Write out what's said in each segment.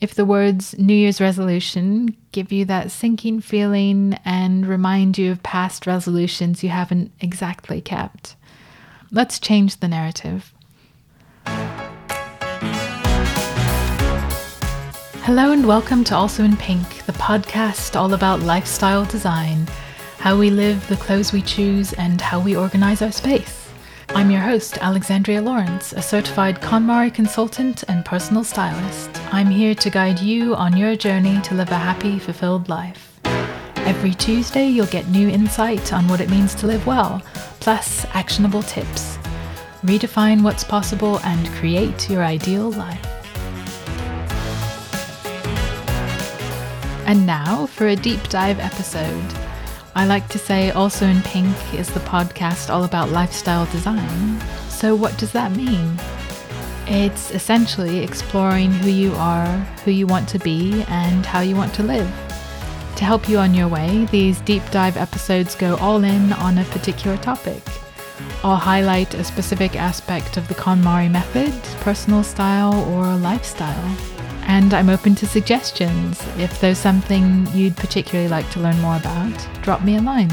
If the words New Year's resolution give you that sinking feeling and remind you of past resolutions you haven't exactly kept, let's change the narrative. Hello and welcome to Also in Pink, the podcast all about lifestyle design, how we live, the clothes we choose, and how we organize our space. I'm your host, Alexandria Lawrence, a certified KonMari consultant and personal stylist. I'm here to guide you on your journey to live a happy, fulfilled life. Every Tuesday, you'll get new insight on what it means to live well, plus actionable tips. Redefine what's possible and create your ideal life. And now for a deep dive episode. I like to say Also in Pink is the podcast all about lifestyle design. So, what does that mean? It's essentially exploring who you are, who you want to be, and how you want to live. To help you on your way, these deep dive episodes go all in on a particular topic. I'll highlight a specific aspect of the KonMari method, personal style, or lifestyle and I'm open to suggestions. If there's something you'd particularly like to learn more about, drop me a line.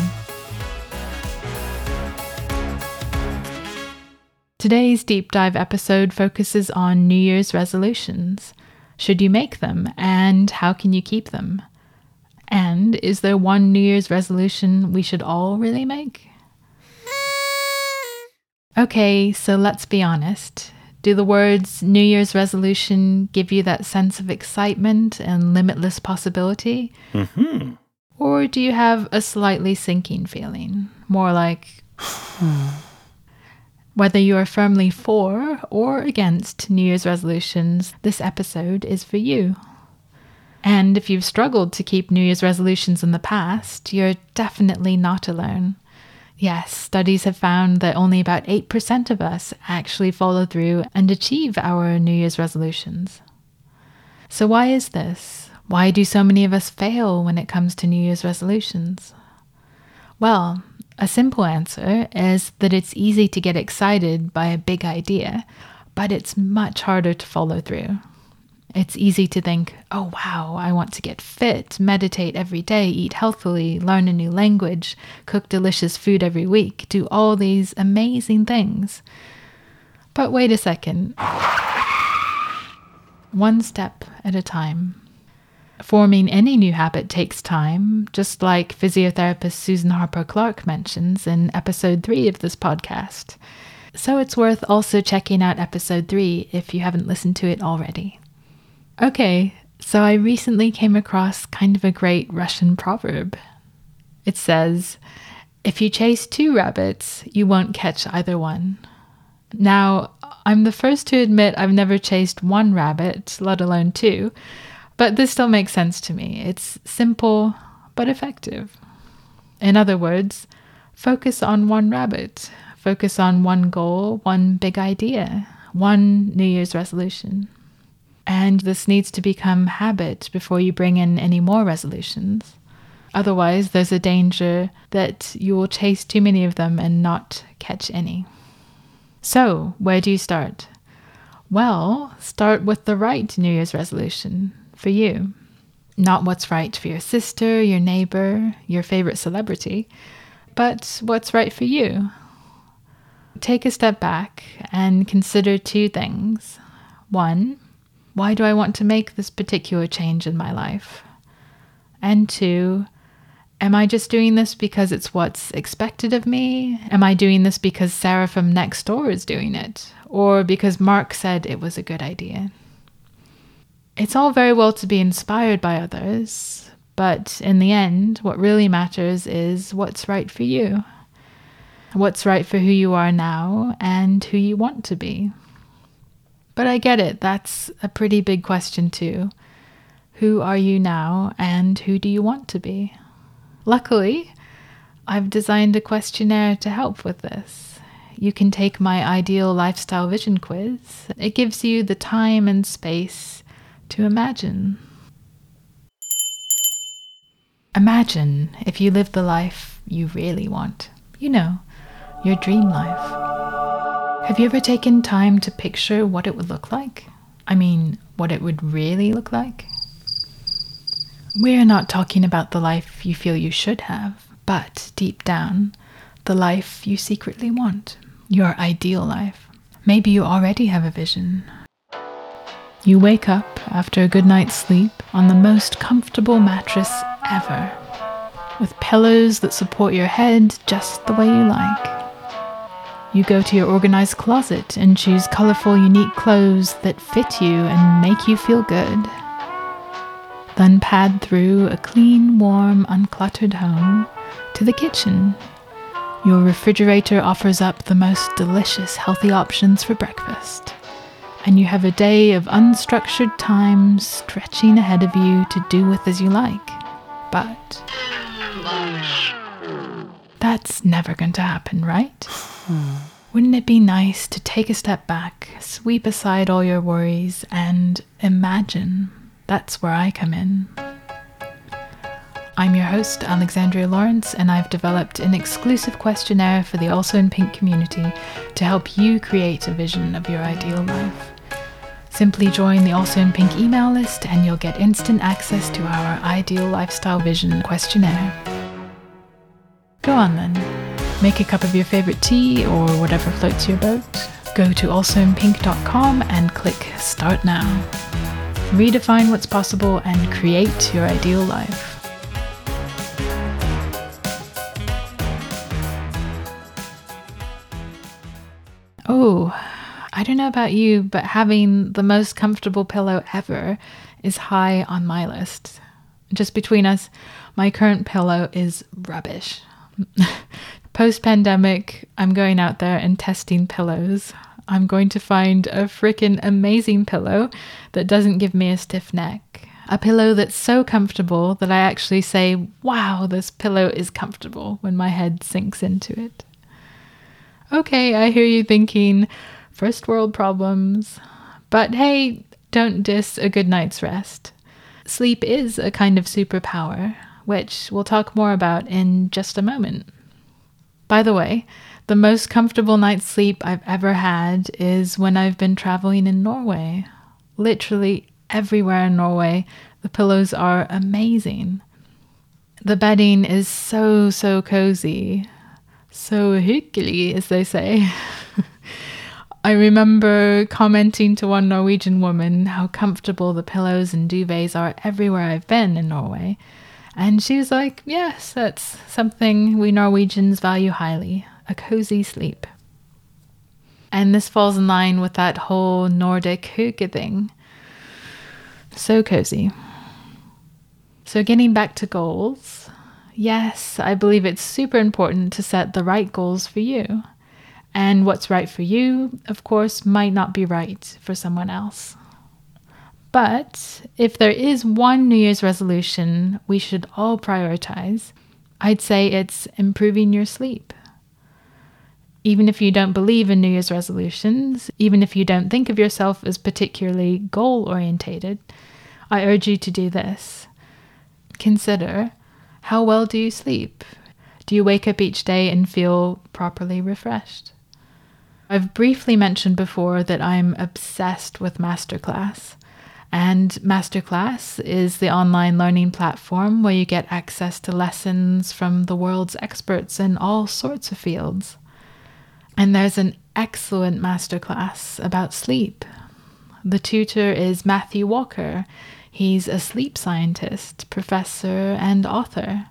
Today's deep dive episode focuses on New Year's resolutions. Should you make them, and how can you keep them? And is there one New Year's resolution we should all really make? Okay, so let's be honest. Do the words New Year's resolution give you that sense of excitement and limitless possibility? Mm-hmm. Or do you have a slightly sinking feeling? More like, Whether you are firmly for or against New Year's resolutions, this episode is for you. And if you've struggled to keep New Year's resolutions in the past, you're definitely not alone. Yes, studies have found that only about 8% of us actually follow through and achieve our New Year's resolutions. So, why is this? Why do so many of us fail when it comes to New Year's resolutions? Well, a simple answer is that it's easy to get excited by a big idea, but it's much harder to follow through. It's easy to think, oh wow, I want to get fit, meditate every day, eat healthily, learn a new language, cook delicious food every week, do all these amazing things. But wait a second. One step at a time. Forming any new habit takes time, just like physiotherapist Susan Harper Clark mentions in episode 3 of this podcast. So it's worth also checking out episode 3 if you haven't listened to it already. Okay, so I recently came across kind of a great Russian proverb. It says, If you chase two rabbits, you won't catch either one. Now, I'm the first to admit I've never chased one rabbit, let alone two, but this still makes sense to me. It's simple but effective. In other words, focus on one rabbit, focus on one goal, one big idea, one New Year's resolution. And this needs to become habit before you bring in any more resolutions. Otherwise, there's a danger that you will chase too many of them and not catch any. So, where do you start? Well, start with the right New Year's resolution for you. Not what's right for your sister, your neighbor, your favorite celebrity, but what's right for you. Take a step back and consider two things. One, why do I want to make this particular change in my life? And two, am I just doing this because it's what's expected of me? Am I doing this because Sarah from next door is doing it? Or because Mark said it was a good idea? It's all very well to be inspired by others, but in the end, what really matters is what's right for you. What's right for who you are now and who you want to be. But I get it. That's a pretty big question, too. Who are you now, and who do you want to be? Luckily, I've designed a questionnaire to help with this. You can take my ideal lifestyle vision quiz. It gives you the time and space to imagine. Imagine if you live the life you really want. You know, your dream life. Have you ever taken time to picture what it would look like? I mean, what it would really look like? We're not talking about the life you feel you should have, but deep down, the life you secretly want, your ideal life. Maybe you already have a vision. You wake up after a good night's sleep on the most comfortable mattress ever, with pillows that support your head just the way you like. You go to your organized closet and choose colorful, unique clothes that fit you and make you feel good. Then pad through a clean, warm, uncluttered home to the kitchen. Your refrigerator offers up the most delicious, healthy options for breakfast. And you have a day of unstructured time stretching ahead of you to do with as you like. But that's never going to happen, right? Hmm. Wouldn't it be nice to take a step back, sweep aside all your worries, and imagine? That's where I come in. I'm your host, Alexandria Lawrence, and I've developed an exclusive questionnaire for the Also in Pink community to help you create a vision of your ideal life. Simply join the Also in Pink email list, and you'll get instant access to our Ideal Lifestyle Vision questionnaire. Go on then Make a cup of your favorite tea or whatever floats your boat. Go to alsoinpink.com and click Start Now. Redefine what's possible and create your ideal life. Oh, I don't know about you, but having the most comfortable pillow ever is high on my list. Just between us, my current pillow is rubbish. Post pandemic, I'm going out there and testing pillows. I'm going to find a freaking amazing pillow that doesn't give me a stiff neck. A pillow that's so comfortable that I actually say, wow, this pillow is comfortable when my head sinks into it. Okay, I hear you thinking, first world problems. But hey, don't diss a good night's rest. Sleep is a kind of superpower, which we'll talk more about in just a moment. By the way, the most comfortable night's sleep I've ever had is when I've been traveling in Norway. Literally everywhere in Norway, the pillows are amazing. The bedding is so, so cozy. So hyggelig, as they say. I remember commenting to one Norwegian woman how comfortable the pillows and duvets are everywhere I've been in Norway. And she was like, Yes, that's something we Norwegians value highly a cozy sleep. And this falls in line with that whole Nordic hygge thing. So cozy. So, getting back to goals, yes, I believe it's super important to set the right goals for you. And what's right for you, of course, might not be right for someone else. But if there is one New Year's resolution we should all prioritize, I'd say it's improving your sleep. Even if you don't believe in New Year's resolutions, even if you don't think of yourself as particularly goal orientated, I urge you to do this. Consider how well do you sleep? Do you wake up each day and feel properly refreshed? I've briefly mentioned before that I'm obsessed with Masterclass. And Masterclass is the online learning platform where you get access to lessons from the world's experts in all sorts of fields. And there's an excellent masterclass about sleep. The tutor is Matthew Walker. He's a sleep scientist, professor, and author.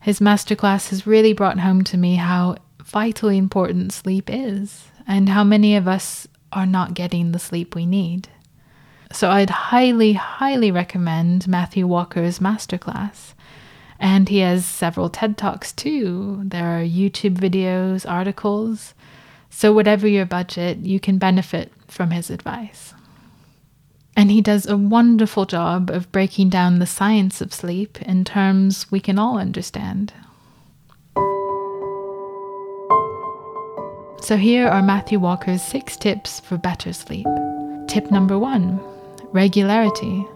His masterclass has really brought home to me how vitally important sleep is and how many of us are not getting the sleep we need. So I'd highly, highly recommend Matthew Walker's masterclass. And he has several TED Talks too. There are YouTube videos, articles. So, whatever your budget, you can benefit from his advice. And he does a wonderful job of breaking down the science of sleep in terms we can all understand. So, here are Matthew Walker's six tips for better sleep. Tip number one regularity.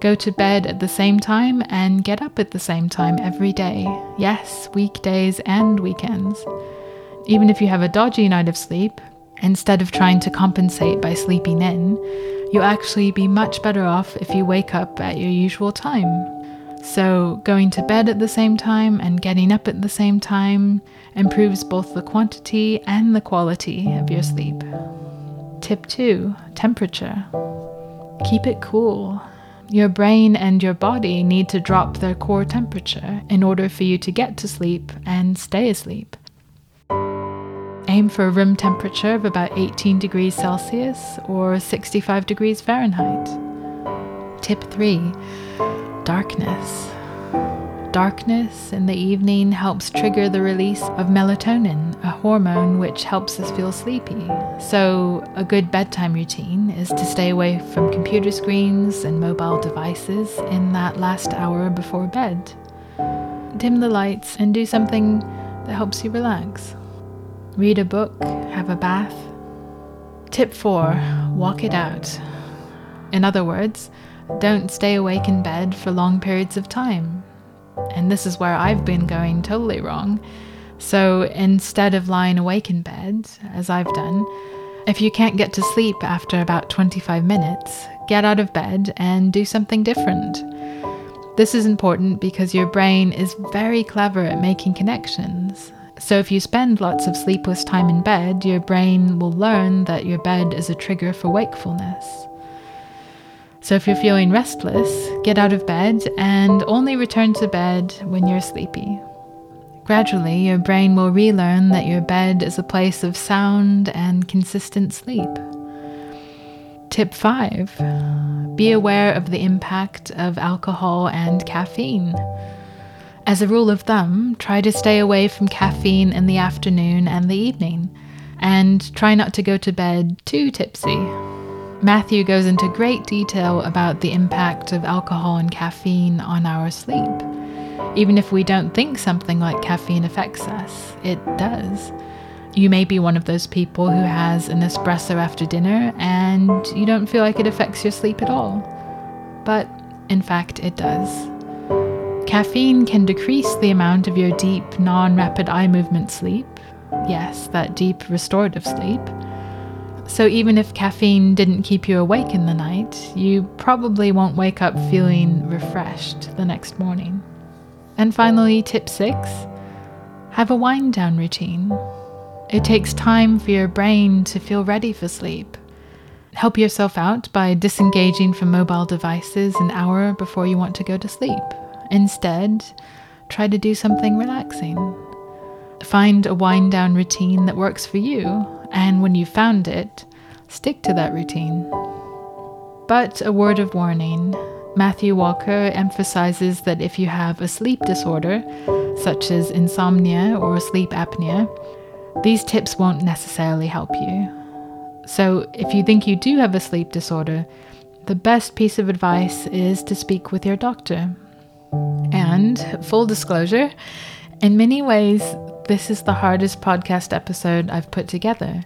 Go to bed at the same time and get up at the same time every day. Yes, weekdays and weekends. Even if you have a dodgy night of sleep, instead of trying to compensate by sleeping in, you'll actually be much better off if you wake up at your usual time. So, going to bed at the same time and getting up at the same time improves both the quantity and the quality of your sleep. Tip 2 Temperature. Keep it cool. Your brain and your body need to drop their core temperature in order for you to get to sleep and stay asleep. Aim for a room temperature of about 18 degrees Celsius or 65 degrees Fahrenheit. Tip 3 Darkness. Darkness in the evening helps trigger the release of melatonin, a hormone which helps us feel sleepy. So, a good bedtime routine is to stay away from computer screens and mobile devices in that last hour before bed. Dim the lights and do something that helps you relax. Read a book, have a bath. Tip 4 Walk it out. In other words, don't stay awake in bed for long periods of time. And this is where I've been going totally wrong. So instead of lying awake in bed, as I've done, if you can't get to sleep after about 25 minutes, get out of bed and do something different. This is important because your brain is very clever at making connections. So, if you spend lots of sleepless time in bed, your brain will learn that your bed is a trigger for wakefulness. So if you're feeling restless, get out of bed and only return to bed when you're sleepy. Gradually, your brain will relearn that your bed is a place of sound and consistent sleep. Tip 5 Be aware of the impact of alcohol and caffeine. As a rule of thumb, try to stay away from caffeine in the afternoon and the evening, and try not to go to bed too tipsy. Matthew goes into great detail about the impact of alcohol and caffeine on our sleep. Even if we don't think something like caffeine affects us, it does. You may be one of those people who has an espresso after dinner and you don't feel like it affects your sleep at all. But in fact, it does. Caffeine can decrease the amount of your deep, non rapid eye movement sleep. Yes, that deep restorative sleep so even if caffeine didn't keep you awake in the night, you probably won't wake up feeling refreshed the next morning. And finally, tip six have a wind down routine. It takes time for your brain to feel ready for sleep. Help yourself out by disengaging from mobile devices an hour before you want to go to sleep. Instead, try to do something relaxing. Find a wind down routine that works for you and when you've found it, stick to that routine. But a word of warning Matthew Walker emphasizes that if you have a sleep disorder, such as insomnia or sleep apnea, these tips won't necessarily help you. So, if you think you do have a sleep disorder, the best piece of advice is to speak with your doctor. And, full disclosure, in many ways, this is the hardest podcast episode I've put together.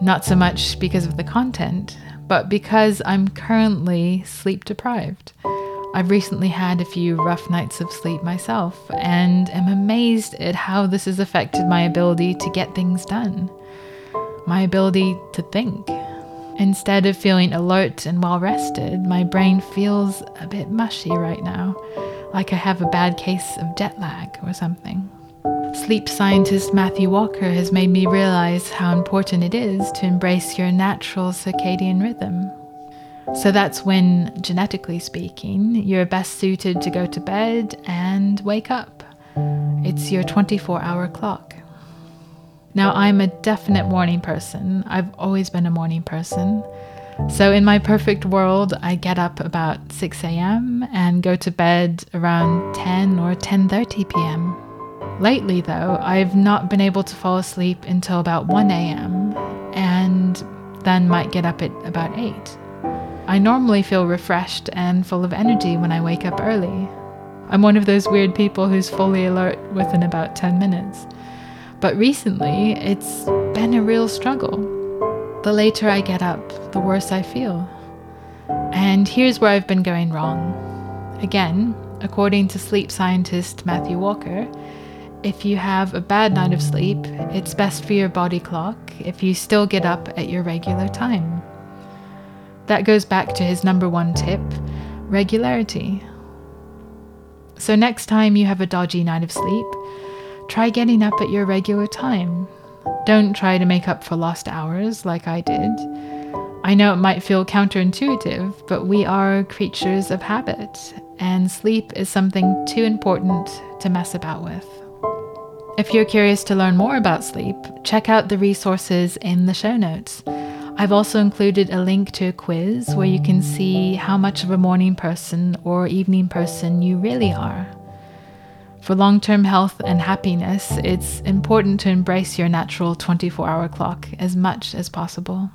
Not so much because of the content, but because I'm currently sleep deprived. I've recently had a few rough nights of sleep myself and am amazed at how this has affected my ability to get things done, my ability to think. Instead of feeling alert and well rested, my brain feels a bit mushy right now, like I have a bad case of jet lag or something. Sleep scientist Matthew Walker has made me realize how important it is to embrace your natural circadian rhythm. So that's when, genetically speaking, you're best suited to go to bed and wake up. It's your 24 hour clock. Now, I'm a definite morning person. I've always been a morning person. So, in my perfect world, I get up about 6 a.m. and go to bed around 10 or 10:30 p.m. Lately, though, I've not been able to fall asleep until about 1 a.m. and then might get up at about 8. I normally feel refreshed and full of energy when I wake up early. I'm one of those weird people who's fully alert within about 10 minutes. But recently, it's been a real struggle. The later I get up, the worse I feel. And here's where I've been going wrong. Again, according to sleep scientist Matthew Walker, if you have a bad night of sleep, it's best for your body clock if you still get up at your regular time. That goes back to his number one tip regularity. So, next time you have a dodgy night of sleep, try getting up at your regular time. Don't try to make up for lost hours like I did. I know it might feel counterintuitive, but we are creatures of habit, and sleep is something too important to mess about with. If you're curious to learn more about sleep, check out the resources in the show notes. I've also included a link to a quiz where you can see how much of a morning person or evening person you really are. For long term health and happiness, it's important to embrace your natural 24 hour clock as much as possible.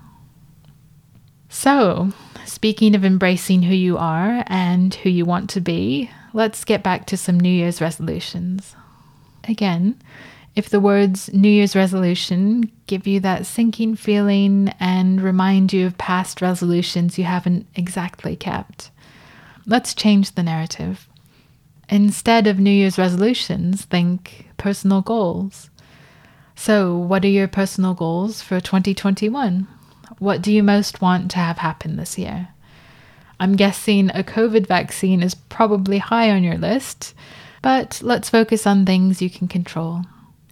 So, speaking of embracing who you are and who you want to be, let's get back to some New Year's resolutions. Again, if the words New Year's resolution give you that sinking feeling and remind you of past resolutions you haven't exactly kept, let's change the narrative. Instead of New Year's resolutions, think personal goals. So, what are your personal goals for 2021? What do you most want to have happen this year? I'm guessing a COVID vaccine is probably high on your list, but let's focus on things you can control.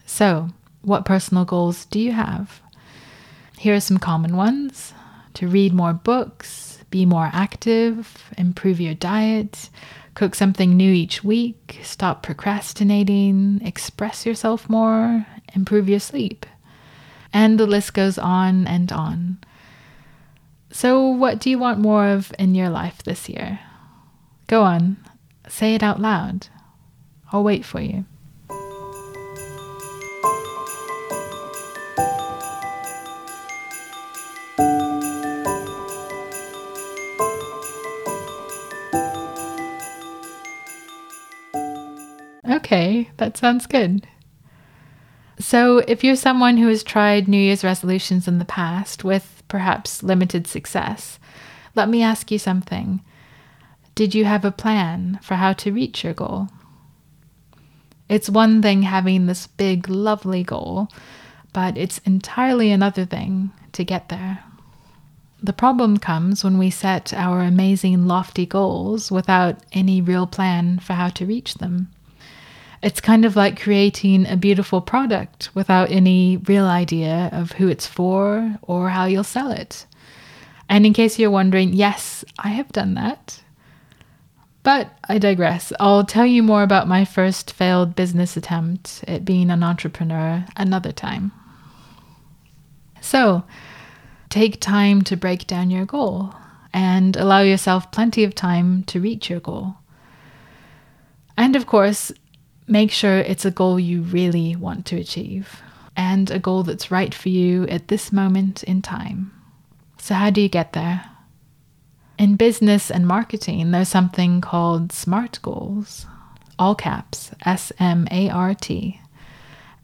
So, what personal goals do you have? Here are some common ones to read more books, be more active, improve your diet, cook something new each week, stop procrastinating, express yourself more, improve your sleep. And the list goes on and on. So, what do you want more of in your life this year? Go on, say it out loud. I'll wait for you. Okay, that sounds good. So, if you're someone who has tried New Year's resolutions in the past with perhaps limited success, let me ask you something. Did you have a plan for how to reach your goal? It's one thing having this big, lovely goal, but it's entirely another thing to get there. The problem comes when we set our amazing, lofty goals without any real plan for how to reach them. It's kind of like creating a beautiful product without any real idea of who it's for or how you'll sell it. And in case you're wondering, yes, I have done that. But I digress. I'll tell you more about my first failed business attempt at being an entrepreneur another time. So, take time to break down your goal and allow yourself plenty of time to reach your goal. And of course, make sure it's a goal you really want to achieve and a goal that's right for you at this moment in time. So, how do you get there? In business and marketing, there's something called SMART goals, all caps S M A R T.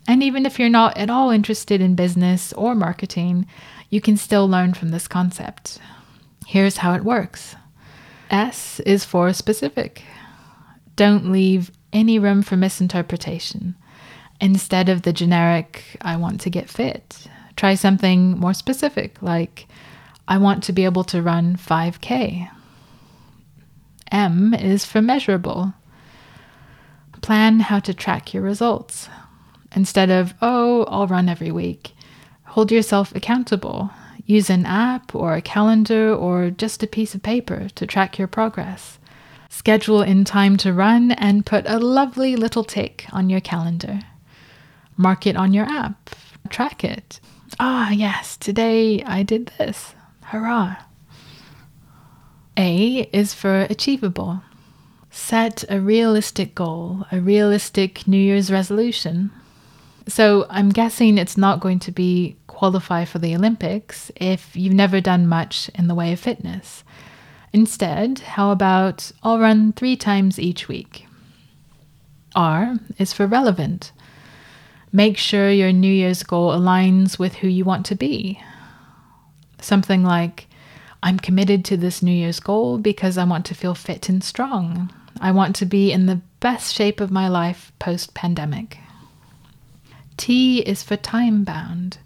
And even if you're not at all interested in business or marketing, you can still learn from this concept. Here's how it works S is for specific. Don't leave any room for misinterpretation. Instead of the generic, I want to get fit, try something more specific, like, I want to be able to run 5K. M is for measurable. Plan how to track your results. Instead of, oh, I'll run every week, hold yourself accountable. Use an app or a calendar or just a piece of paper to track your progress. Schedule in time to run and put a lovely little tick on your calendar. Mark it on your app. Track it. Ah, yes, today I did this. Hurrah. A is for achievable. Set a realistic goal, a realistic New Year's resolution. So I'm guessing it's not going to be qualify for the Olympics if you've never done much in the way of fitness. Instead, how about I'll run three times each week? R is for relevant. Make sure your New Year's goal aligns with who you want to be. Something like, I'm committed to this New Year's goal because I want to feel fit and strong. I want to be in the best shape of my life post pandemic. T is for time bound.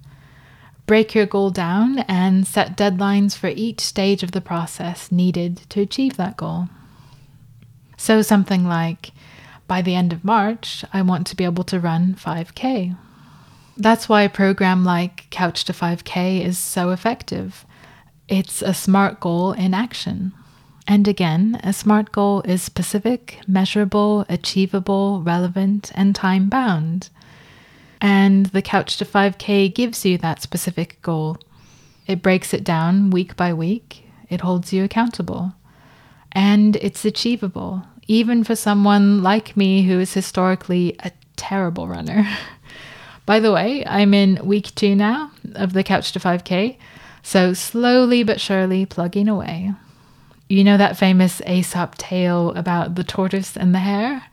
Break your goal down and set deadlines for each stage of the process needed to achieve that goal. So, something like by the end of March, I want to be able to run 5K. That's why a program like Couch to 5K is so effective. It's a SMART goal in action. And again, a SMART goal is specific, measurable, achievable, relevant, and time bound. And the Couch to 5K gives you that specific goal. It breaks it down week by week, it holds you accountable. And it's achievable, even for someone like me who is historically a terrible runner. By the way, I'm in week two now of the Couch to 5K, so slowly but surely plugging away. You know that famous Aesop tale about the tortoise and the hare?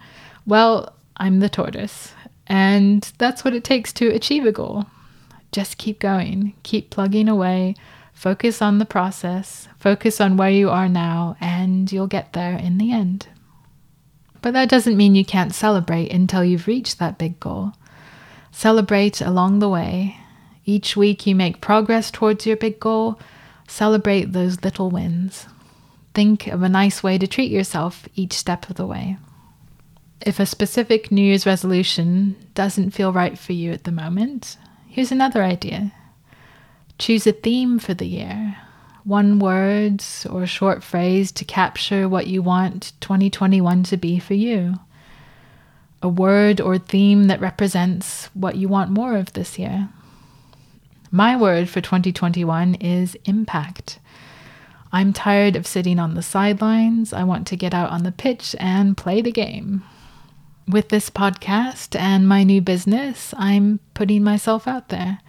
Well, I'm the tortoise, and that's what it takes to achieve a goal. Just keep going, keep plugging away, focus on the process, focus on where you are now, and you'll get there in the end. But that doesn't mean you can't celebrate until you've reached that big goal. Celebrate along the way. Each week you make progress towards your big goal, celebrate those little wins. Think of a nice way to treat yourself each step of the way. If a specific New Year's resolution doesn't feel right for you at the moment, here's another idea. Choose a theme for the year. One word or short phrase to capture what you want 2021 to be for you. A word or theme that represents what you want more of this year. My word for 2021 is impact. I'm tired of sitting on the sidelines. I want to get out on the pitch and play the game. With this podcast and my new business, I'm putting myself out there.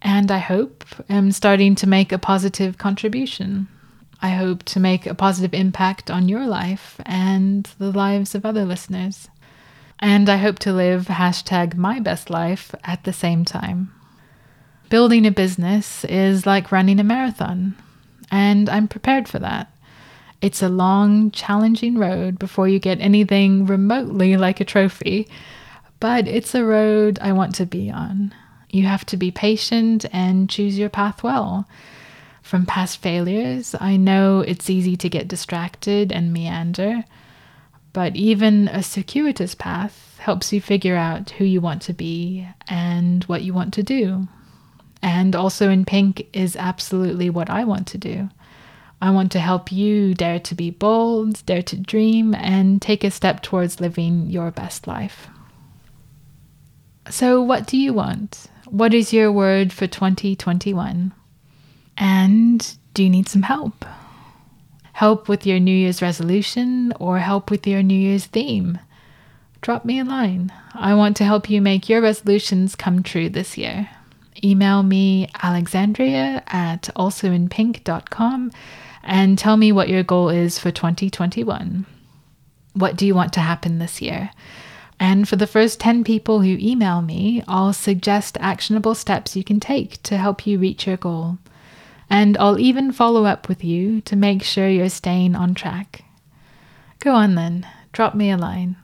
And I hope am starting to make a positive contribution. I hope to make a positive impact on your life and the lives of other listeners. And I hope to live hashtag my best life at the same time. Building a business is like running a marathon, and I'm prepared for that. It's a long, challenging road before you get anything remotely like a trophy, but it's a road I want to be on. You have to be patient and choose your path well. From past failures, I know it's easy to get distracted and meander, but even a circuitous path helps you figure out who you want to be and what you want to do. And also in pink is absolutely what I want to do. I want to help you dare to be bold, dare to dream, and take a step towards living your best life. So, what do you want? What is your word for 2021? And do you need some help? Help with your New Year's resolution or help with your New Year's theme? Drop me a line. I want to help you make your resolutions come true this year email me alexandria at alsoinpink.com and tell me what your goal is for 2021. What do you want to happen this year? And for the first 10 people who email me, I'll suggest actionable steps you can take to help you reach your goal. And I'll even follow up with you to make sure you're staying on track. Go on then, drop me a line.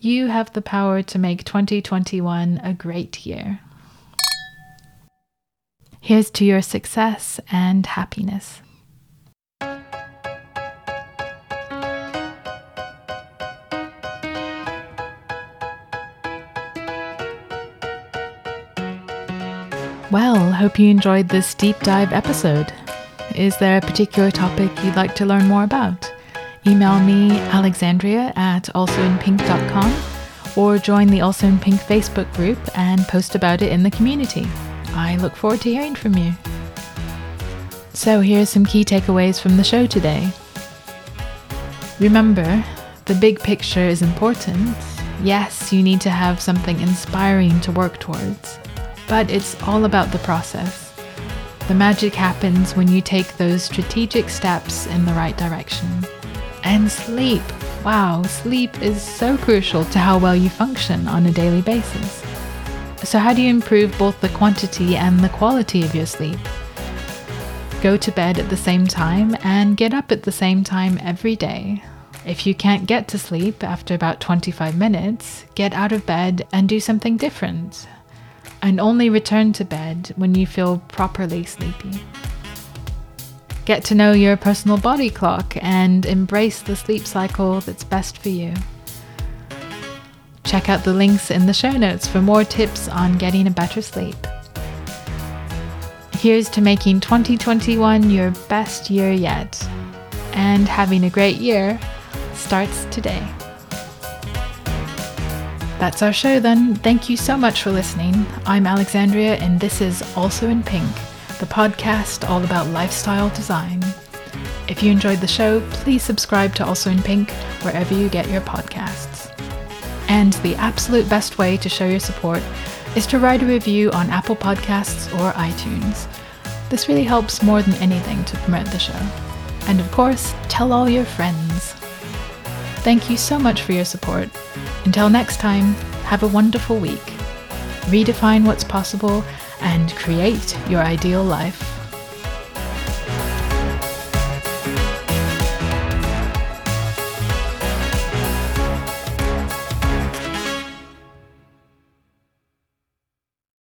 You have the power to make 2021 a great year. Here's to your success and happiness. Well, hope you enjoyed this deep dive episode. Is there a particular topic you'd like to learn more about? Email me alexandria at alsoinpink.com or join the Also in Pink Facebook group and post about it in the community. I look forward to hearing from you. So, here are some key takeaways from the show today. Remember, the big picture is important. Yes, you need to have something inspiring to work towards, but it's all about the process. The magic happens when you take those strategic steps in the right direction. And sleep. Wow, sleep is so crucial to how well you function on a daily basis. So, how do you improve both the quantity and the quality of your sleep? Go to bed at the same time and get up at the same time every day. If you can't get to sleep after about 25 minutes, get out of bed and do something different. And only return to bed when you feel properly sleepy. Get to know your personal body clock and embrace the sleep cycle that's best for you. Check out the links in the show notes for more tips on getting a better sleep. Here's to making 2021 your best year yet. And having a great year starts today. That's our show then. Thank you so much for listening. I'm Alexandria, and this is Also in Pink, the podcast all about lifestyle design. If you enjoyed the show, please subscribe to Also in Pink wherever you get your podcasts. And the absolute best way to show your support is to write a review on Apple Podcasts or iTunes. This really helps more than anything to promote the show. And of course, tell all your friends. Thank you so much for your support. Until next time, have a wonderful week. Redefine what's possible and create your ideal life.